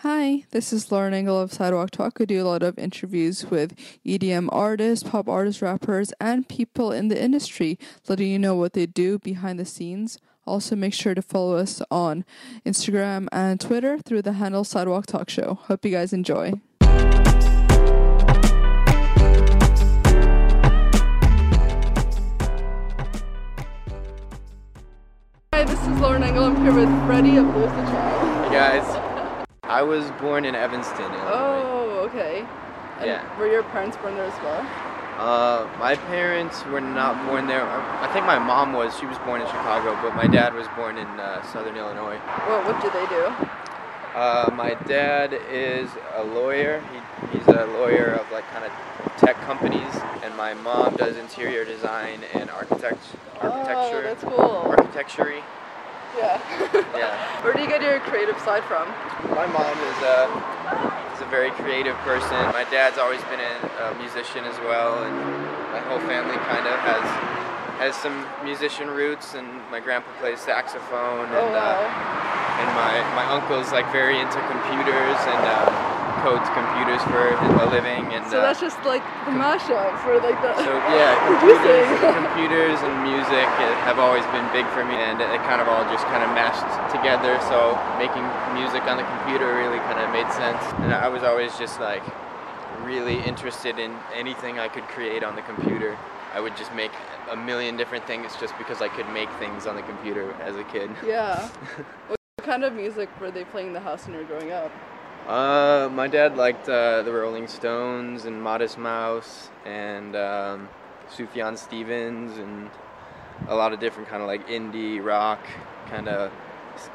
Hi, this is Lauren Engel of Sidewalk Talk. I do a lot of interviews with EDM artists, pop artists, rappers, and people in the industry, letting you know what they do behind the scenes. Also, make sure to follow us on Instagram and Twitter through the handle Sidewalk Talk Show. Hope you guys enjoy. Hi, this is Lauren Engel. I'm here with Freddie of Louis the Child. Hey guys, I was born in Evanston, Illinois. Oh, okay. And Yeah. Were your parents born there as well? Uh, my parents were not born there. I I think my mom was. She was born in Chicago, but my dad was born in uh, Southern Illinois. Well, What do they do? Uh, my dad is a lawyer. He, he's a lawyer of like kind of tech companies, and my mom does interior design and architect Oh, architecture. that's cool. Architecture. Yeah. Yeah. Where do you get your creative side from? My mom is a is a very creative person. My dad's always been a, a musician as well, and my whole family kind of has has some musician roots. And my grandpa plays saxophone, Oh and wow. uh, and my my uncle's like very into computers and uh, codes computers for a living. And so uh, that's just like the mashup for like the. so yeah, computers, computers and music have always been big for me, and it kind of all just kind of mashed together. So making music on the computer really kind of made sense, and I was always just like really interested in anything I could create on the computer. I would just make a million different things just because I could make things on the computer as a kid. Yeah. what kind of music were they playing in the house when you were growing up? Uh, my dad liked uh, the Rolling Stones and Modest Mouse and um, Sufjan Stevens and a lot of different kind of like indie rock kind of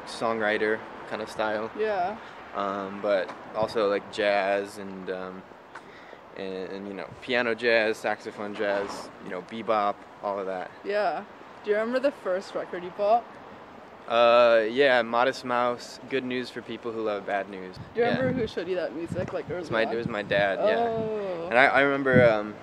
songwriter kind of style. Yeah. Um, but also like jazz and, um, and and you know piano jazz, saxophone jazz, you know bebop, all of that. Yeah. Do you remember the first record you bought? Uh, yeah, Modest Mouse. Good news for people who love bad news. Do you yeah. remember who showed you that music? Like early It was my on? it was my dad. Yeah. Oh. And I, I remember um,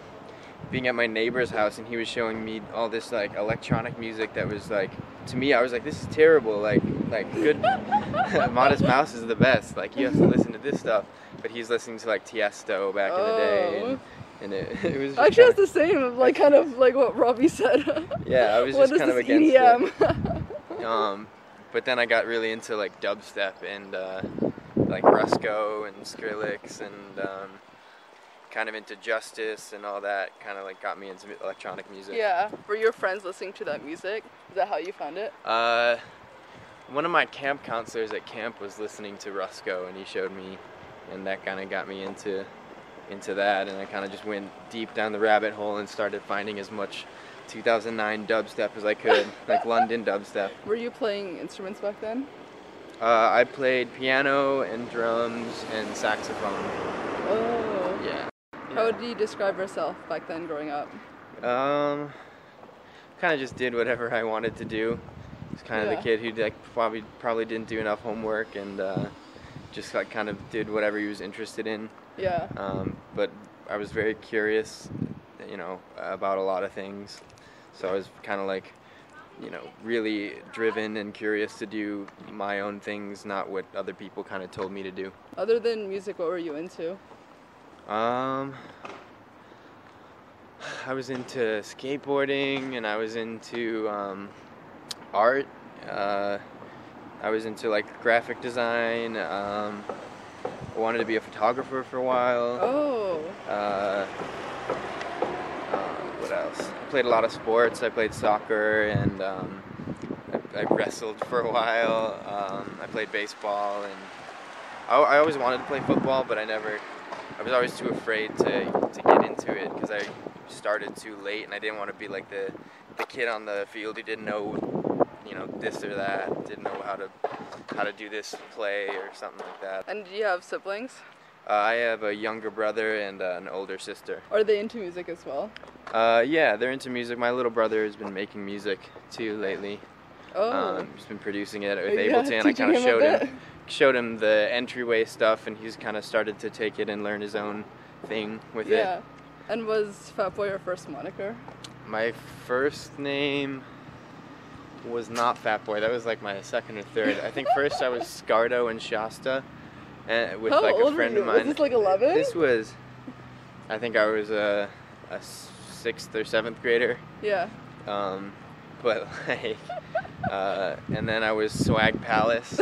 being at my neighbor's house and he was showing me all this like electronic music that was like to me I was like this is terrible like like good Modest Mouse is the best like you have to listen to this stuff but he's listening to like Tiesto back in the day and, and it, it was just Actually, it's kinda- the same. Like kind of like what Robbie said. Yeah, I was just kind of against it. Um, but then I got really into like dubstep and uh, like Rusko and Skrillex and um, kind of into Justice and all that. Kind of like got me into electronic music. yeah. Were your friends listening to that music? Is that how you found it? Uh, one of my camp counselors at camp was listening to Rusko, and he showed me, and that kind of got me into into that, and I kind of just went deep down the rabbit hole and started finding as much 2009 dubstep as I could, like London dubstep. Were you playing instruments back then? Uh, I played piano and drums and saxophone. Oh. Yeah. How would you describe yourself back then growing up? Um, kind of just did whatever I wanted to do. Was kind of Yeah. the kid who like probably probably didn't do enough homework and uh, just like kind of did whatever he was interested in. Yeah. Um, but I was very curious, you know, about a lot of things. So I was kind of like, you know, really driven and curious to do my own things, not what other people kind of told me to do. Other than music, what were you into? Um, I was into skateboarding and I was into um, art. Uh, I was into like graphic design. Um, I wanted to be a photographer for a while. Oh. Uh, what else? I played a lot of sports. I played soccer and um, I, I wrestled for a while. Um, I played baseball and I, I always wanted to play football, but I never. I was always too afraid to, to get into it because I started too late and I didn't want to be like the the kid on the field who didn't know you know this or that, didn't know how to how to do this play or something like that. And do you have siblings? Uh, I have a younger brother and uh, an older sister. Are they into music as well? Uh, yeah, they're into music. My little brother has been making music too lately. Oh. Um, he's been producing it with Yeah, Ableton. I kind of showed bit. him showed him the entryway stuff, and he's kind of started to take it and learn his own thing with yeah. it. Yeah. And was Fatboy your first moniker? My first name was not Fatboy. That was like my second or third. I think first I was Scardo and Shasta, and with How like old a friend were of mine. Was this like 11? This was, I think I was a, sixth or seventh grader. yeah. Um, but like, uh, and then I was Swag Palace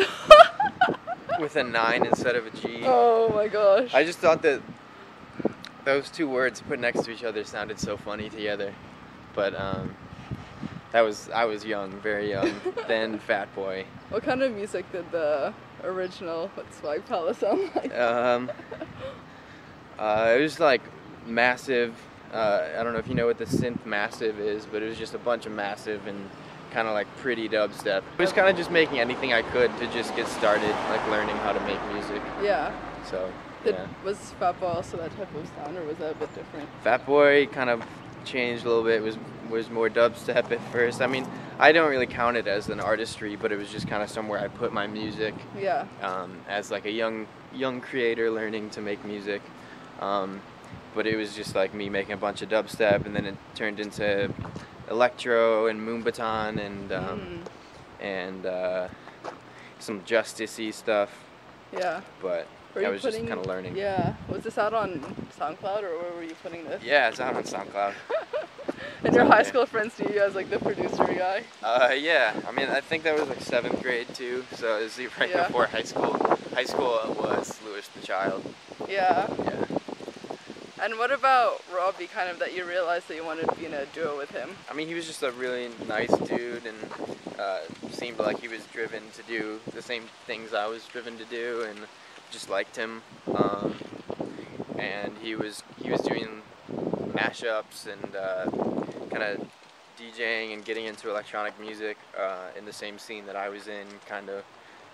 with a nine instead of a G. oh my gosh. I just thought that those two words put next to each other sounded so funny together. But um, that was I was young, very young. then Fat Boy. what kind of music did the original what Swag Palace sound like? Um, uh, it was like massive. Uh, I don't know if you know what the synth massive is, but it was just a bunch of massive and kind of like pretty dubstep. I was kind of just making anything I could to just get started, like learning how to make music. yeah. So Did, yeah, Was Fat Boy also that type of sound, or was that a bit different? Fat Boy kind of changed a little bit. It Was was more dubstep at first. I mean, I don't really count it as an artistry, but it was just kind of somewhere I put my music. Yeah. um, as like a young young creator learning to make music. Um, but it was just like me making a bunch of dubstep, and then it turned into electro and moombahton and um, Mm, and uh, some justicey stuff. yeah. But Were I was just kind of learning. Yeah. Was this out on SoundCloud, or where were you putting this? Yeah, it's out on SoundCloud. And your high school friends knew you as like the producer guy. Uh, yeah, I mean, I think that was like seventh grade too, so it was right Yeah. before high school. High school was Louis the Child. Yeah. Yeah. And what about Robbie? Kind of that you realized that you wanted to be in a duo with him. I mean, he was just a really nice dude and uh, seemed like he was driven to do the same things I was driven to do, and just liked him. Um, and he was he was doing mashups and uh, kind of DJing and getting into electronic music uh, in the same scene that I was in, kind of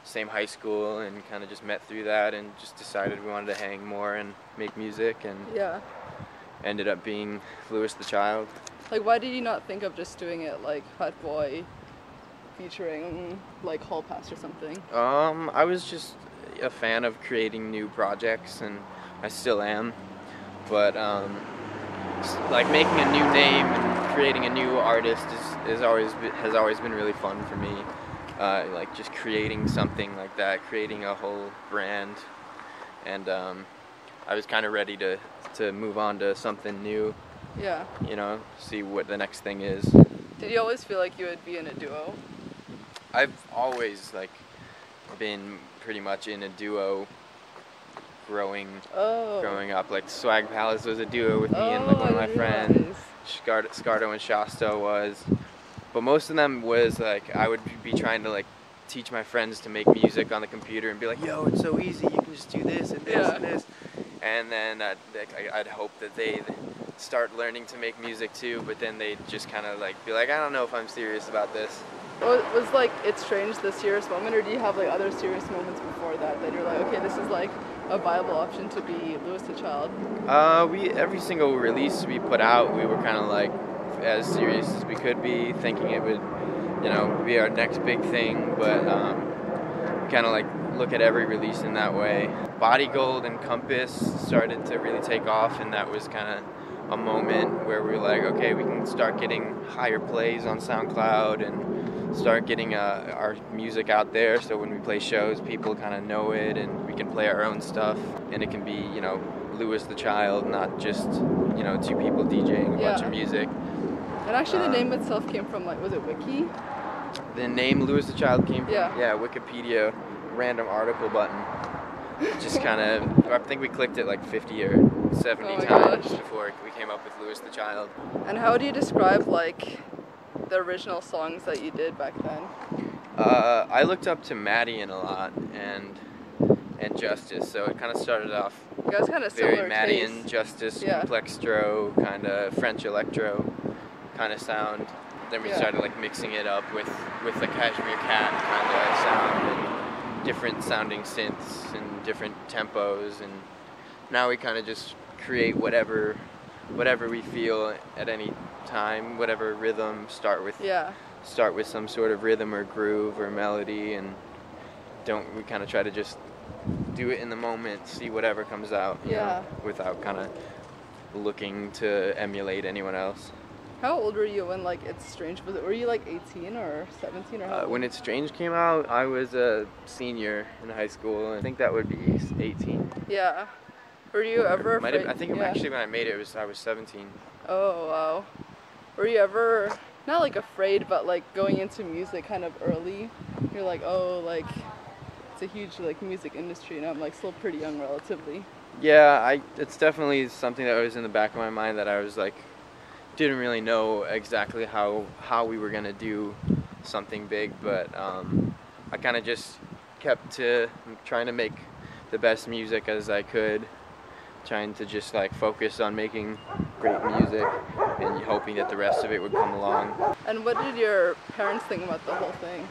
same high school, and kind of just met through that, and just decided we wanted to hang more and make music, and Yeah. ended up being Louis the Child. Like, why did you not think of just doing it like Fat Boy, featuring like Hall Pass or something? Um, I was just a fan of creating new projects, and I still am. But um, like making a new name and creating a new artist is, is always has always been really fun for me. Uh, like just creating something like that, creating a whole brand, and um, I was kind of ready to to move on to something new. Yeah. You know, see what the next thing is. Did you always feel like you would be in a duo? I've always like been pretty much in a duo growing Oh. growing up. Like Swag Palace was a duo with me oh, and like one of my friends. realize. Scar- Scardo and Shasta was. But most of them was like I would be trying to like teach my friends to make music on the computer and be like, "Yo, it's so easy. You can just do this and this Yeah. and this." And then I'd, I- I'd hope that they'd start learning to make music too, but then they'd just kind of like be like, "I don't know if I'm serious about this." Was, like it strange the serious moment, or do you have like other serious moments before that that you're like, okay, this is like a viable option to be Louis the Child? Uh, we every single release we put out, we were kind of like as serious as we could be, thinking it would, you know, be our next big thing. But um, kind of like look at every release in that way. Body Gold and Compass started to really take off, and that was kind of a moment where we were like, okay, we can start getting higher plays on SoundCloud and start getting uh, our music out there. So when we play shows, people kind of know it, and we can play our own stuff, and it can be, you know, Louis the Child, not just, you know, two people DJing a bunch of music. And actually, the Um, name itself came from like, was it Wiki? The name Louis the Child came from, Yeah. yeah Wikipedia, random article button. Just kind of, I think we clicked it like 50 or 70 Oh times gosh. before we came up with Louis the Child. And how do you describe like the original songs that you did back then? Uh, I looked up to Madeon a lot and and Justice, so it kind of started off You guys kind of very Madeon taste. Justice, Yeah. complextro, kind of French electro kind of sound. Then we Yeah. started like mixing it up with with the Cashmere Cat kind of sound and different sounding synths and different tempos, and now we kind of just create whatever whatever we feel at any time, whatever rhythm. Start with Yeah. start with some sort of rhythm or groove or melody and don't we kind of try to just do it in the moment see whatever comes out you know, Yeah. without kind of looking to emulate anyone else How old were you when like It's Strange was it? Were you like 18 or 17 or Uh, when It's Strange came out, I was a senior in high school. and I think that would be 18. Yeah. Were you ever Might have, afraid? I think yeah. actually when I made it, it was I was 17. Oh wow. Were you ever not like afraid, but like going into music kind of early? You're like, oh, like it's a huge like music industry, and I'm like still pretty young relatively. Yeah, I it's definitely something that was in the back of my mind that I was like didn't really know exactly how how we were gonna do something big, but um, I kind of just kept to trying to make the best music as I could, trying to just like focus on making great music and hoping that the rest of it would come along. And what did your parents think about the whole thing?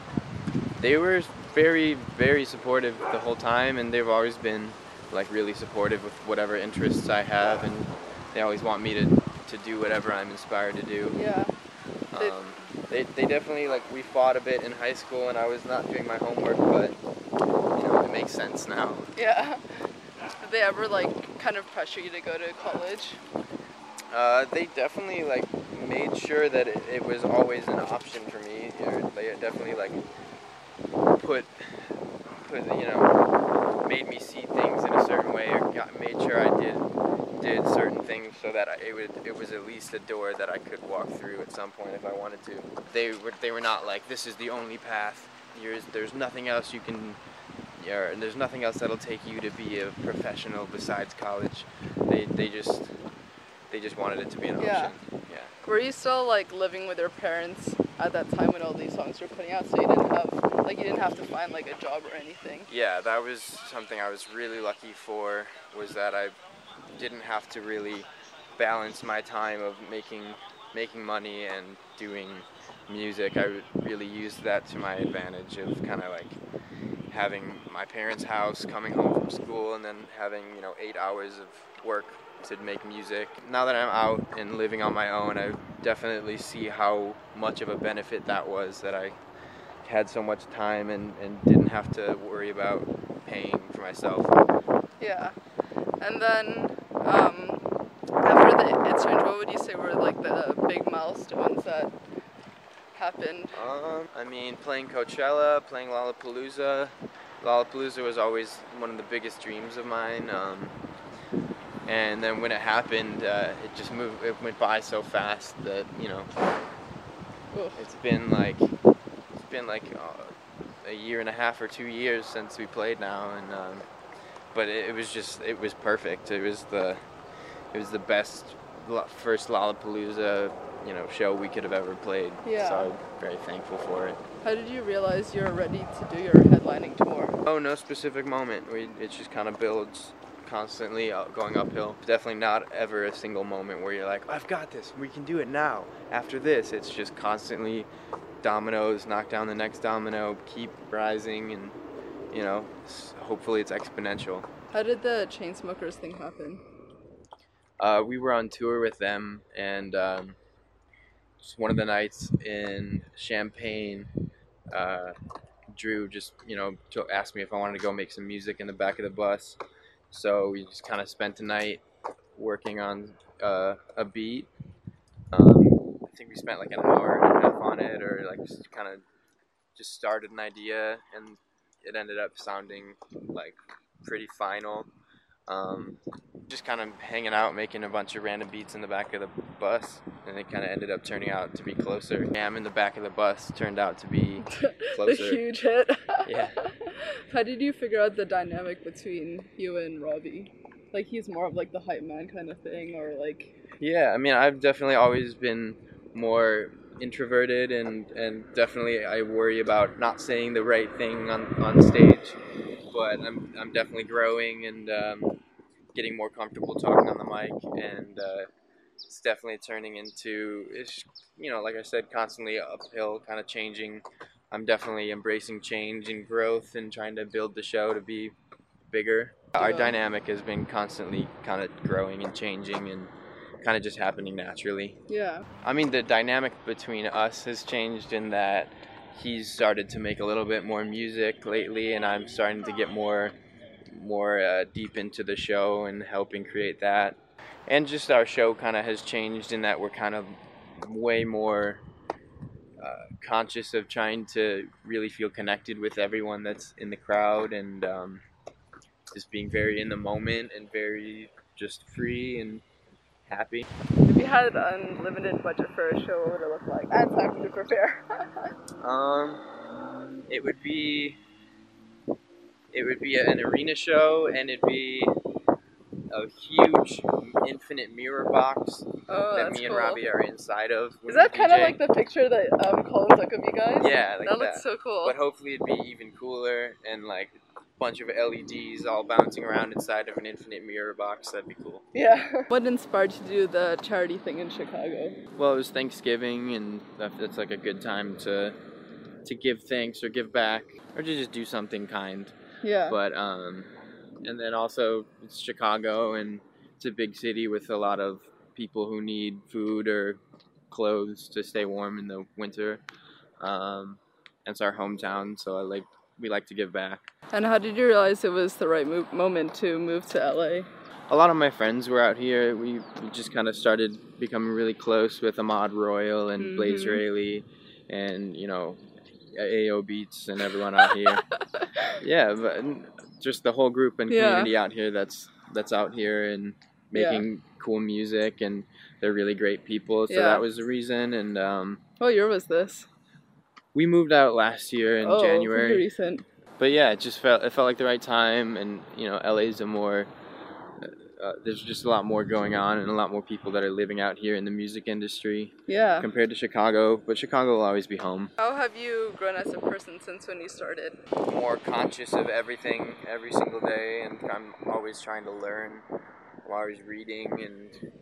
They were very very supportive the whole time, and they've always been like really supportive with whatever interests I have, and they always want me to to do whatever I'm inspired to do. Yeah. They- Um, they, they definitely like we fought a bit in high school and I was not doing my homework, but you know it makes sense now. Yeah. They ever like kind of pressure you to go to college? Uh, they definitely like made sure that it, it was always an option for me. They definitely like put put you know made me see things in a certain way or got, made sure I did did certain things so that I, it would it was at least a door that I could walk through at some point if I wanted to. They were they were not like this is the only path. There's there's nothing else you can. Yeah, and there's nothing else that'll take you to be a professional besides college. They they just they just wanted it to be an Yeah. option. Yeah. Were you still like living with your parents at that time when all these songs were putting out, so you didn't have like you didn't have to find like a job or anything? Yeah, that was something I was really lucky for. Was that I didn't have to really balance my time of making making money and doing music. I really used that to my advantage of kind of like having my parents' house, coming home from school, and then having you know eight hours of work to make music. Now that I'm out and living on my own, I definitely see how much of a benefit that was that I had so much time and, and didn't have to worry about paying for myself. Yeah. And then um, after the Strange, what would you say were like the big milestones that happened? Um, I mean, playing Coachella, playing Lollapalooza. Lollapalooza was always one of the biggest dreams of mine. Um, and then when it happened, uh, it just moved. It went by so fast that you know Oof. it's been like it's been like uh, a year and a half or two years since we played now, and um, but it, it was just it was perfect. It was the it was the best first Lollapalooza you know show we could have ever played. Yeah. So I'm very thankful for it. How did you realize you were ready to do your headlining tour? Oh, no specific moment. We it just kind of builds constantly going uphill. Definitely not ever a single moment where you're like, I've got this. We can do it now. After this, it's just constantly dominoes, knock down the next domino, keep rising, and you know, hopefully it's exponential. How did the Chainsmokers thing happen? Uh, we were on tour with them, and um, one of the nights in Champaign, uh, Drew just you know asked me if I wanted to go make some music in the back of the bus. So we just kind of spent the night working on uh, a beat. Um, I think we spent like an hour and a half on it, or like kind of just started an idea, and it ended up sounding like pretty final. Um, just kind of hanging out, making a bunch of random beats in the back of the bus, and it kind of ended up turning out to be closer. Jam in the back of the bus turned out to be the huge hit. Yeah. How did you figure out the dynamic between you and Robbie? Like he's more of like the hype man kind of thing, or like Yeah, I mean, I've definitely always been more introverted, and and definitely I worry about not saying the right thing on on stage. But I'm I'm definitely growing and um, getting more comfortable talking on the mic, and uh, it's definitely turning into it's you know like I said, constantly uphill, kind of changing. I'm definitely embracing change and growth, and trying to build the show to be bigger. Our dynamic has been constantly kind of growing and changing, and kind of just happening naturally. yeah, I mean, the dynamic between us has changed in that he's started to make a little bit more music lately, and I'm starting to get more, more uh, deep into the show and helping create that. And just our show kind of has changed in that we're kind of way more uh, conscious of trying to really feel connected with everyone that's in the crowd and um, just being very in the moment and very just free and happy. If you had an unlimited budget for a show, what would it look like? And time to prepare. Um, it would be it would be an arena show, and it'd be a huge infinite mirror box oh, that that's me and cool. Robbie are inside of. Is that kind of like the picture that um, Colin took of you guys? Yeah, like that looks so cool. But hopefully it'd be even cooler and like a bunch of LEDs all bouncing around inside of an infinite mirror box. That'd be cool. Yeah. What inspired you to do the charity thing in Chicago? Well, it was Thanksgiving, and that's like a good time to to give thanks or give back or to just do something kind. Yeah. But um, and then also it's Chicago, and it's a big city with a lot of people who need food or clothes to stay warm in the winter. Um, and it's our hometown, so I like we like to give back. And how did you realize it was the right mo- moment to move to LA? a lot of my friends were out here. We, we just kind of started becoming really close with Ahmad Royal and Blaze Mhm. Rayleigh and, you know, AO Beats and everyone out here. yeah, but just the whole group and Yeah. community out here that's that's out here and making cool music and they're really great people. So Yeah. that was the reason and um, What year was this? we moved out last year in oh, pretty January. recent. but yeah, it just felt it felt like the right time, and you know, LA's a more uh, there's just a lot more going on, and a lot more people that are living out here in the music industry Yeah. compared to Chicago. But Chicago will always be home. How have you grown as a person since when you started? More conscious of everything every single day, and I'm always trying to learn. I'm always reading and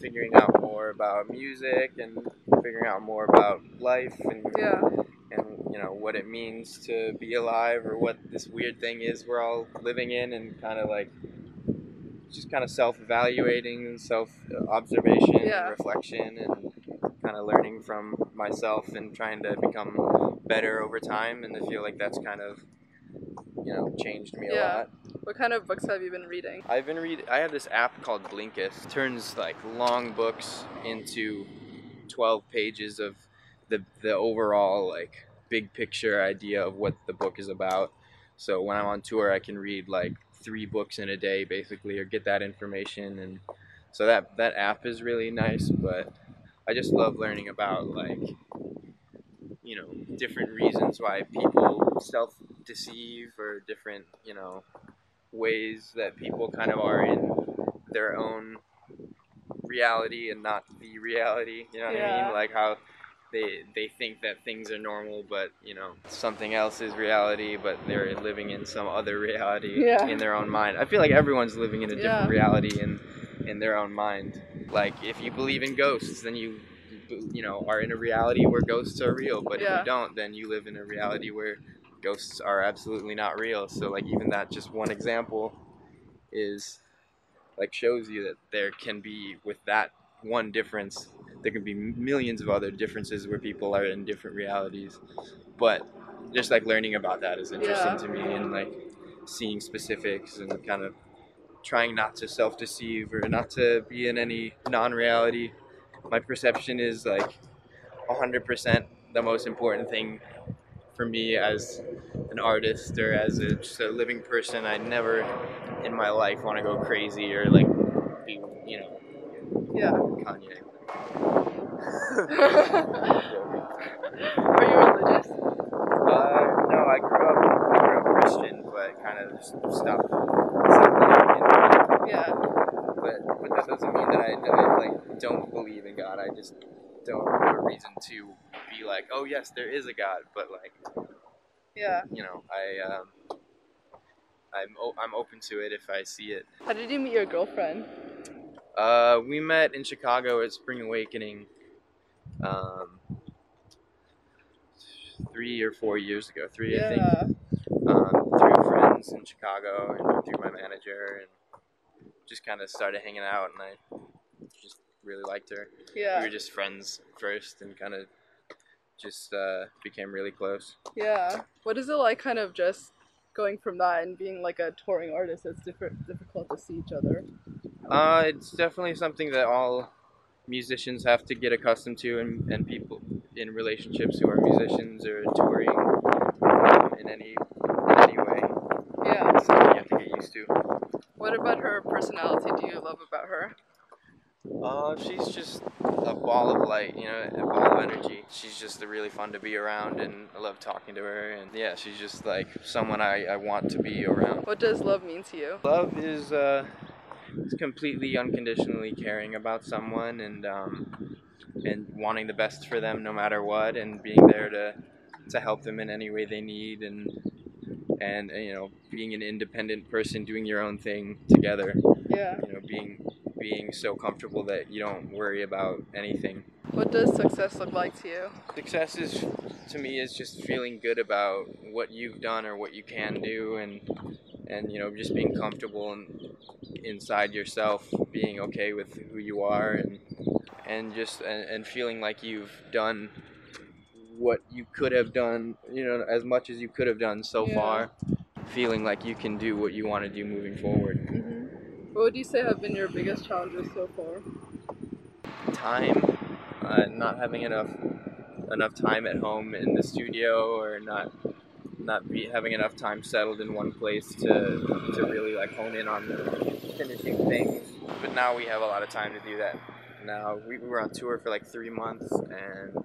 figuring out more about music and figuring out more about life and Yeah. and you know what it means to be alive or what this weird thing is we're all living in and kind of like just kind of self-evaluating and self-observation Yeah. and reflection and kind of learning from myself and trying to become better over time and I feel like that's kind of you know changed me a lot What kind of books have you been reading? I've been read. I have this app called Blinkist. It turns like long books into twelve pages of the the overall like big picture idea of what the book is about. So when I'm on tour, I can read like three books in a day, basically, or get that information. And so that that app is really nice. But I just love learning about like you know different reasons why people self deceive or different you know ways that people kind of are in their own reality and not the reality. You know what I mean? Like how they they think that things are normal, but you know something else is reality, but they're living in some other reality Yeah. in their own mind. I feel like everyone's living in a different Yeah. reality in in their own mind. Like if you believe in ghosts, then you you know are in a reality where ghosts are real, but if you don't, then you live in a reality where ghosts are absolutely not real. So like even that just one example is like shows you that there can be with that one difference there can be millions of other differences where people are in different realities. But just like learning about that is interesting Yeah. to me and like seeing specifics and kind of trying not to self-deceive or not to be in any non-reality. My perception is like 100% the most important thing for me as an artist or as a, just a living person. I never in my life want to go crazy or like be, you know, Yeah. Kanye. Are you religious? Uh, no, I grew up, I grew up Christian, but kind of stopped, stopped Yeah. But, but that doesn't mean that I, that I like don't believe in God. I just don't have a reason to be like, oh yes, there is a God. But like, Yeah. you know, I um, I'm o- I'm open to it if I see it. How did you meet your girlfriend? Uh, we met in Chicago at Spring Awakening, um, three or four years ago. Three, I think. Yeah. um, through friends in Chicago and through my manager, and just kind of started hanging out, and I just really liked her. Yeah, we were just friends first, and kind of just uh, became really close. Yeah. What is it like kind of just going from that and being like a touring artist it's different difficult to see each other? Uh, it's definitely something that all musicians have to get accustomed to, and, and people in relationships who are musicians or touring um, in any any way. Yeah. Something you have to get used to. What about her personality do you love about her? Uh, she's just a ball of light, you know, a ball of energy. She's just really fun to be around, and I love talking to her. And yeah, she's just like someone I, I want to be around. What does love mean to you? Love is uh, is completely unconditionally caring about someone and um, and wanting the best for them no matter what, and being there to to help them in any way they need, and and uh, you know, being an independent person, doing your own thing together. Yeah. You know, being being so comfortable that you don't worry about anything. What does success look like to you? Success is to me is just feeling good about what you've done or what you can do and and you know just being comfortable and inside yourself being okay with who you are and and just and, and feeling like you've done what you could have done you know as much as you could have done so Yeah. far feeling like you can do what you want to do moving forward hmm What would you say have been your biggest challenges so far? time, uh, not having enough enough time at home in the studio, or not not be having enough time settled in one place to to really like hone in on finishing things. But now we have a lot of time to do that. Now we we were on tour for like three months, and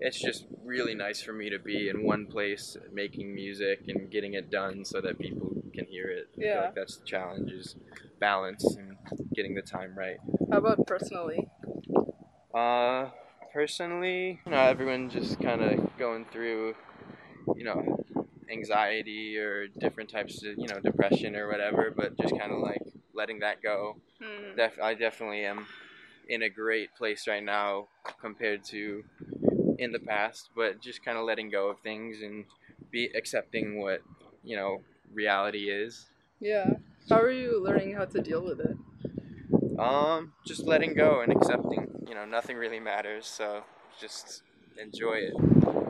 it's just really nice for me to be in one place making music and getting it done so that people can hear it. I feel Yeah. like that's the challenge is balance and getting the time right. How about personally? Uh, personally, you know, everyone just kind of going through, you know, anxiety or different types of, you know, depression or whatever, but just kind of like letting that go. Hmm. Def- I definitely am in a great place right now compared to in the past, but just kind of letting go of things and be accepting what, you know, reality is. Yeah. How are you learning how to deal with it? Um, just letting go and accepting, you know, nothing really matters, so just enjoy it.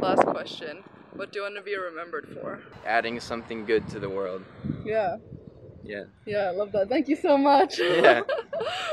Last question. What do you want to be remembered for? Adding something good to the world. Yeah. Yeah. Yeah, I love that. Thank you so much. Yeah.